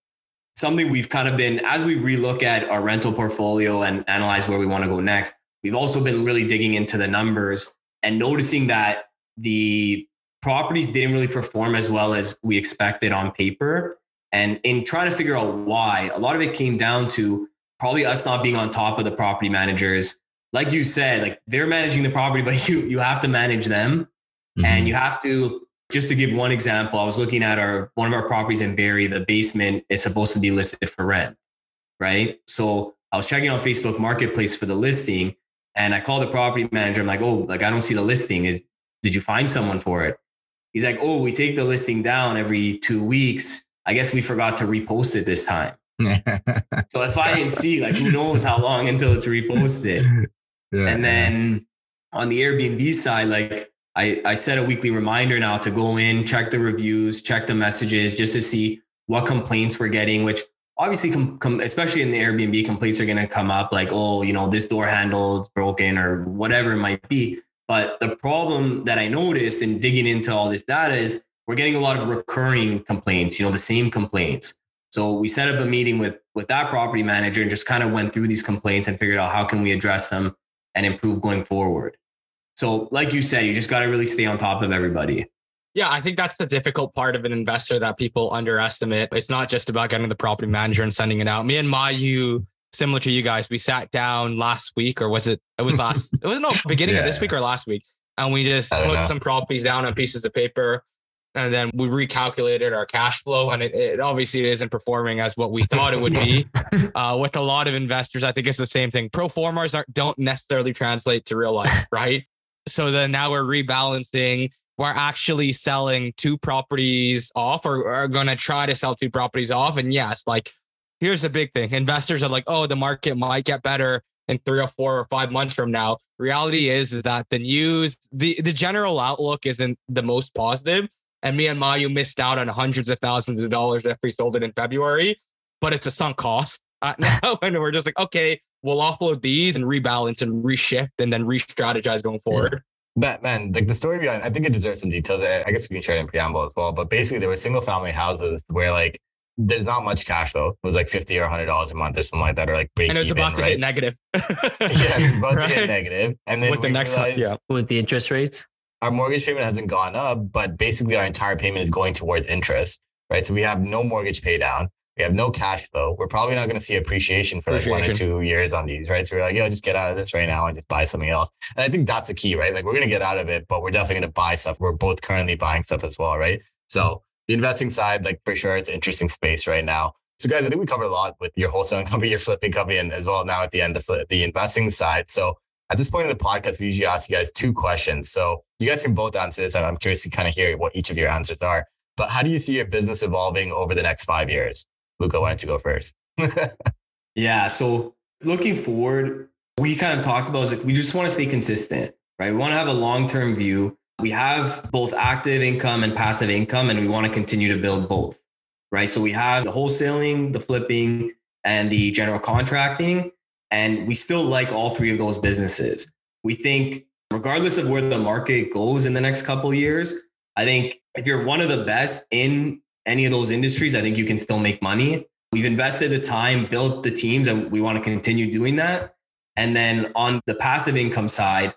something we've kind of been, as we relook at our rental portfolio and analyze where we want to go next, we've also been really digging into the numbers and noticing that the properties didn't really perform as well as we expected on paper. And in trying to figure out why, a lot of it came down to probably us not being on top of the property managers. Like you said, like they're managing the property, but you you have to manage them. Mm-hmm. And you have to just to give one example, I was looking at our one of our properties in Barrie, the basement is supposed to be listed for rent, right? So I was checking on Facebook Marketplace for the listing and I called the property manager. I'm like, oh, like I don't see the listing. Is did you find someone for it? He's like, oh, we take the listing down every two weeks. I guess we forgot to repost it this time. so if I didn't see, like, who knows how long until it's reposted. Yeah, and then yeah. on the Airbnb side, like I, I set a weekly reminder now to go in, check the reviews, check the messages just to see what complaints we're getting, which obviously, com, com, especially in the Airbnb, complaints are going to come up like, oh, you know, this door handle is broken or whatever it might be. But the problem that I noticed in digging into all this data is we're getting a lot of recurring complaints, you know, the same complaints. So we set up a meeting with with that property manager and just kind of went through these complaints and figured out how can we address them and improve going forward. So, like you said, you just got to really stay on top of everybody. Yeah, I think that's the difficult part of an investor that people underestimate. It's not just about getting the property manager and sending it out. Me and Mayu, similar to you guys, we sat down last week, or was it? It was last. it was no beginning yeah. of this week or last week, and we just put know. some properties down on pieces of paper, and then we recalculated our cash flow, and it, it obviously isn't performing as what we thought it would be. uh, with a lot of investors, I think it's the same thing. Pro formas don't necessarily translate to real life, right? So then now we're rebalancing. We're actually selling two properties off or are going to try to sell two properties off. And yes, like here's the big thing investors are like, oh, the market might get better in three or four or five months from now. Reality is, is that the news, the, the general outlook isn't the most positive. And me and Mayu missed out on hundreds of thousands of dollars if we sold it in February, but it's a sunk cost uh, now. And we're just like, okay, we'll offload these and rebalance and reshift and then re-strategize going forward. But man, like the story behind, I think it deserves some details. I guess we can share it in preamble as well. But basically, there were single family houses where like there's not much cash though. It was like fifty or hundred dollars a month or something like that, or like break. And it was even, about to right? hit negative. yeah, it was about right? to hit negative, and then with the next one, yeah, with the interest rates, our mortgage payment hasn't gone up, but basically our entire payment is going towards interest, right? So we have no mortgage pay down. We have no cash flow. We're probably not going to see appreciation for like one or two years on these, right? So we're like, yo, just get out of this right now and just buy something else. And I think that's the key, right? Like we're going to get out of it, but we're definitely going to buy stuff. We're both currently buying stuff as well, right? So mm-hmm. the investing side, like for sure, it's interesting space right now. So guys, I think we covered a lot with your wholesaling company, your flipping company, and as well now at the end of the investing side. So at this point in the podcast, we usually ask you guys two questions. So you guys can both answer this. I'm curious to kind of hear what each of your answers are. But how do you see your business evolving over the next five years? Luca, why don't you go first? yeah. So looking forward, we kind of talked about is like we just want to stay consistent, right? We want to have a long-term view. We have both active income and passive income, and we want to continue to build both, right? So we have the wholesaling, the flipping, and the general contracting. And we still like all three of those businesses. We think, regardless of where the market goes in the next couple years, I think if you're one of the best in any of those industries, I think you can still make money. We've invested the time, built the teams, and we want to continue doing that. And then on the passive income side,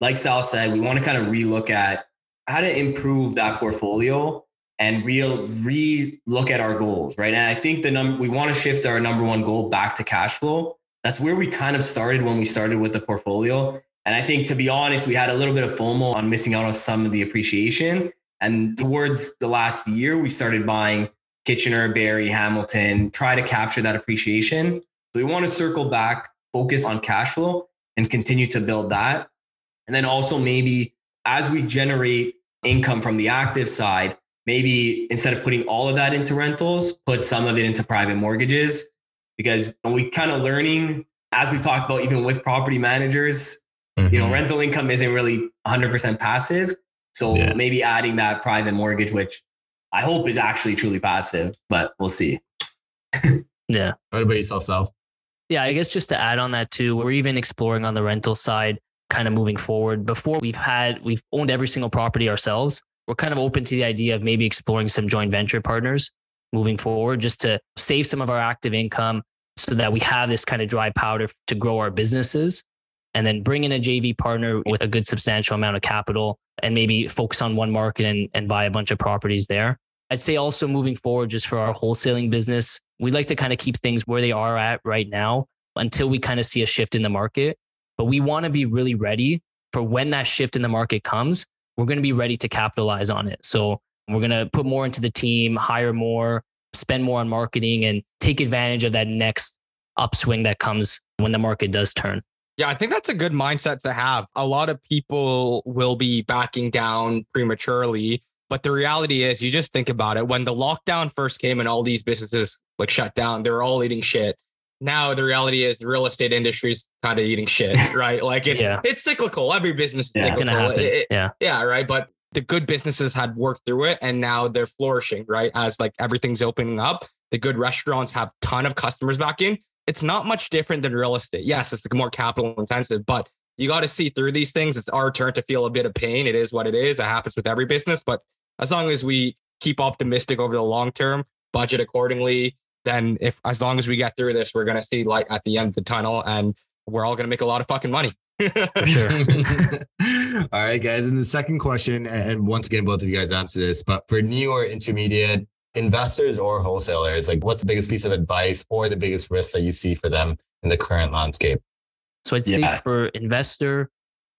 like Sal said, we want to kind of relook at how to improve that portfolio and real re-look at our goals, right? And I think the number we want to shift our number one goal back to cash flow. That's where we kind of started when we started with the portfolio. And I think to be honest, we had a little bit of FOMO on missing out on some of the appreciation. And towards the last year, we started buying Kitchener, Barrie, Hamilton, try to capture that appreciation. So we want to circle back, focus on cash flow and continue to build that. And then also maybe as we generate income from the active side, maybe instead of putting all of that into rentals, put some of it into private mortgages. Because when we kind of learning, as we talked about, even with property managers, mm-hmm. you know, mm-hmm. rental income isn't really 100% passive. So yeah. maybe adding that private mortgage, which I hope is actually truly passive, but we'll see. yeah. What about yourself, Sal? Yeah, I guess just to add on that too, we're even exploring on the rental side, kind of moving forward. Before we've had, we've owned every single property ourselves. We're kind of open to the idea of maybe exploring some joint venture partners moving forward just to save some of our active income so that we have this kind of dry powder to grow our businesses and then bring in a JV partner with a good substantial amount of capital and maybe focus on one market and, and buy a bunch of properties there. I'd say also moving forward, just for our wholesaling business, we'd like to kind of keep things where they are at right now until we kind of see a shift in the market. But we want to be really ready for when that shift in the market comes. We're going to be ready to capitalize on it. So we're going to put more into the team, hire more, spend more on marketing, and take advantage of that next upswing that comes when the market does turn. Yeah, I think that's a good mindset to have. A lot of people will be backing down prematurely but the reality is, you just think about it. When the lockdown first came and all these businesses like shut down, they were all eating shit. Now the reality is, the real estate industry is kind of eating shit, right? Like it's Yeah. it's cyclical. Every business is It's cyclical. gonna happen. It- it- yeah. yeah, right. But the good businesses had worked through it, and now they're flourishing, right? As like everything's opening up, the good restaurants have ton of customers back in. It's not much different than real estate. Yes, it's more capital intensive, but you got to see through these things. It's our turn to feel a bit of pain. It is what it is. It happens with every business, but as long as we keep optimistic over the long term, budget accordingly, then if as long as we get through this, we're gonna see light at the end of the tunnel, and we're all gonna make a lot of fucking money. For sure. All right, guys. And the second question, and once again, both of you guys answer this, but for new or intermediate investors or wholesalers, like what's the biggest piece of advice or the biggest risk that you see for them in the current landscape? So I'd Yeah. say for investor,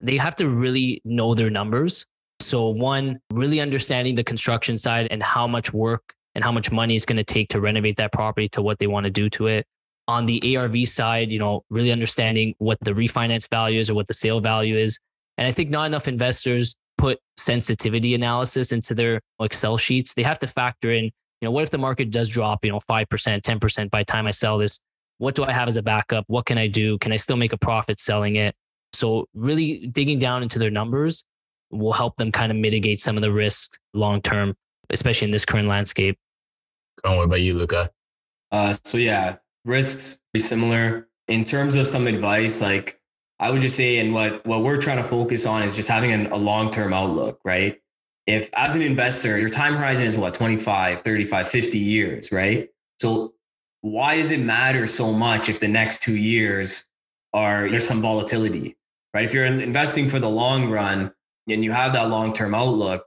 they have to really know their numbers. So one, really understanding the construction side and how much work and how much money it's going to take to renovate that property to what they want to do to it. On the ARV side, you know, really understanding what the refinance value is or what the sale value is. And I think not enough investors put sensitivity analysis into their Excel sheets. They have to factor in, you know, what if the market does drop, you know, 5%, 10% by the time I sell this? What do I have as a backup? What can I do? Can I still make a profit selling it? So really digging down into their numbers will help them kind of mitigate some of the risks long term, especially in this current landscape. What about you, Luca? Uh, so yeah, risks pretty similar in terms of some advice. Like I would just say, and what what we're trying to focus on is just having an, a long term outlook, right? If as an investor, your time horizon is what 25, 35, 50 years, right? So why does it matter so much if the next two years are there's some volatility, right? If you're investing for the long run and you have that long term outlook,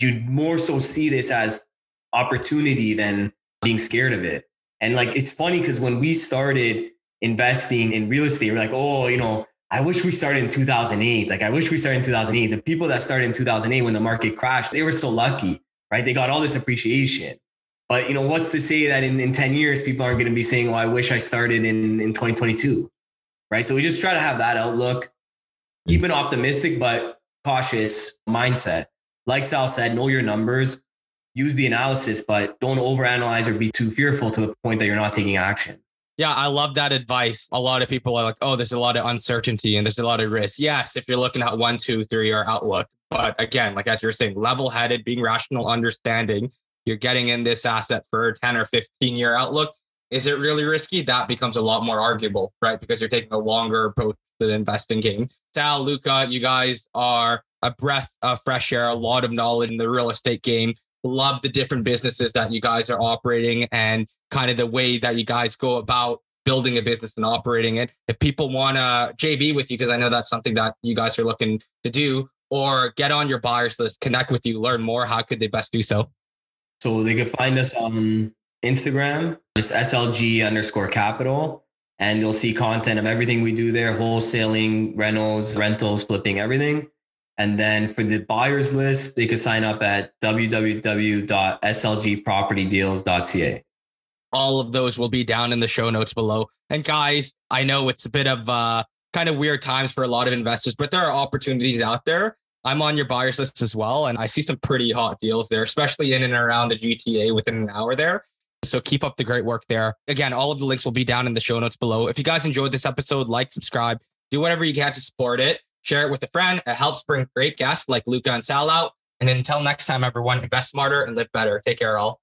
you'd more so see this as opportunity than being scared of it. And like it's funny because when we started investing in real estate, we're like, oh, you know, I wish we started in 2008. Like I wish we started in 2008. The people that started in 2008 when the market crashed, they were so lucky, right? They got all this appreciation. But you know, what's to say that in, in 10 years, people aren't going to be saying, oh, I wish I started in, in 2022. Right. So we just try to have that outlook, keep an optimistic but cautious mindset. Like Sal said, know your numbers, use the analysis, but don't overanalyze or be too fearful to the point that you're not taking action. Yeah, I love that advice. A lot of people are like, oh, there's a lot of uncertainty and there's a lot of risk. Yes, if you're looking at one, two, three year outlook. But again, like as you're saying, level headed, being rational, understanding, you're getting in this asset for a 10 or 15 year outlook. Is it really risky? That becomes a lot more arguable, right? Because you're taking a longer approach to the investing game. Sal, Luca, you guys are a breath of fresh air, a lot of knowledge in the real estate game. Love the different businesses that you guys are operating and kind of the way that you guys go about building a business and operating it. If people want to JV with you, because I know that's something that you guys are looking to do, or get on your buyers list, connect with you, learn more, how could they best do so? So they could find us on Instagram, just SLG underscore capital. And they'll see content of everything we do there wholesaling, rentals, rentals, flipping, everything. And then for the buyers list, they could sign up at www.slgpropertydeals.ca. all of those will be down in the show notes below. And guys, I know it's a bit of uh, kind of weird times for a lot of investors, but there are opportunities out there. I'm on your buyers list as well, and I see some pretty hot deals there, especially in and around the GTA within an hour there. So keep up the great work there. Again, all of the links will be down in the show notes below. If you guys enjoyed this episode, like, subscribe, do whatever you can to support it. Share it with a friend. It helps bring great guests like Luca and Sal out. And until next time, everyone, invest smarter and live better. Take care, all.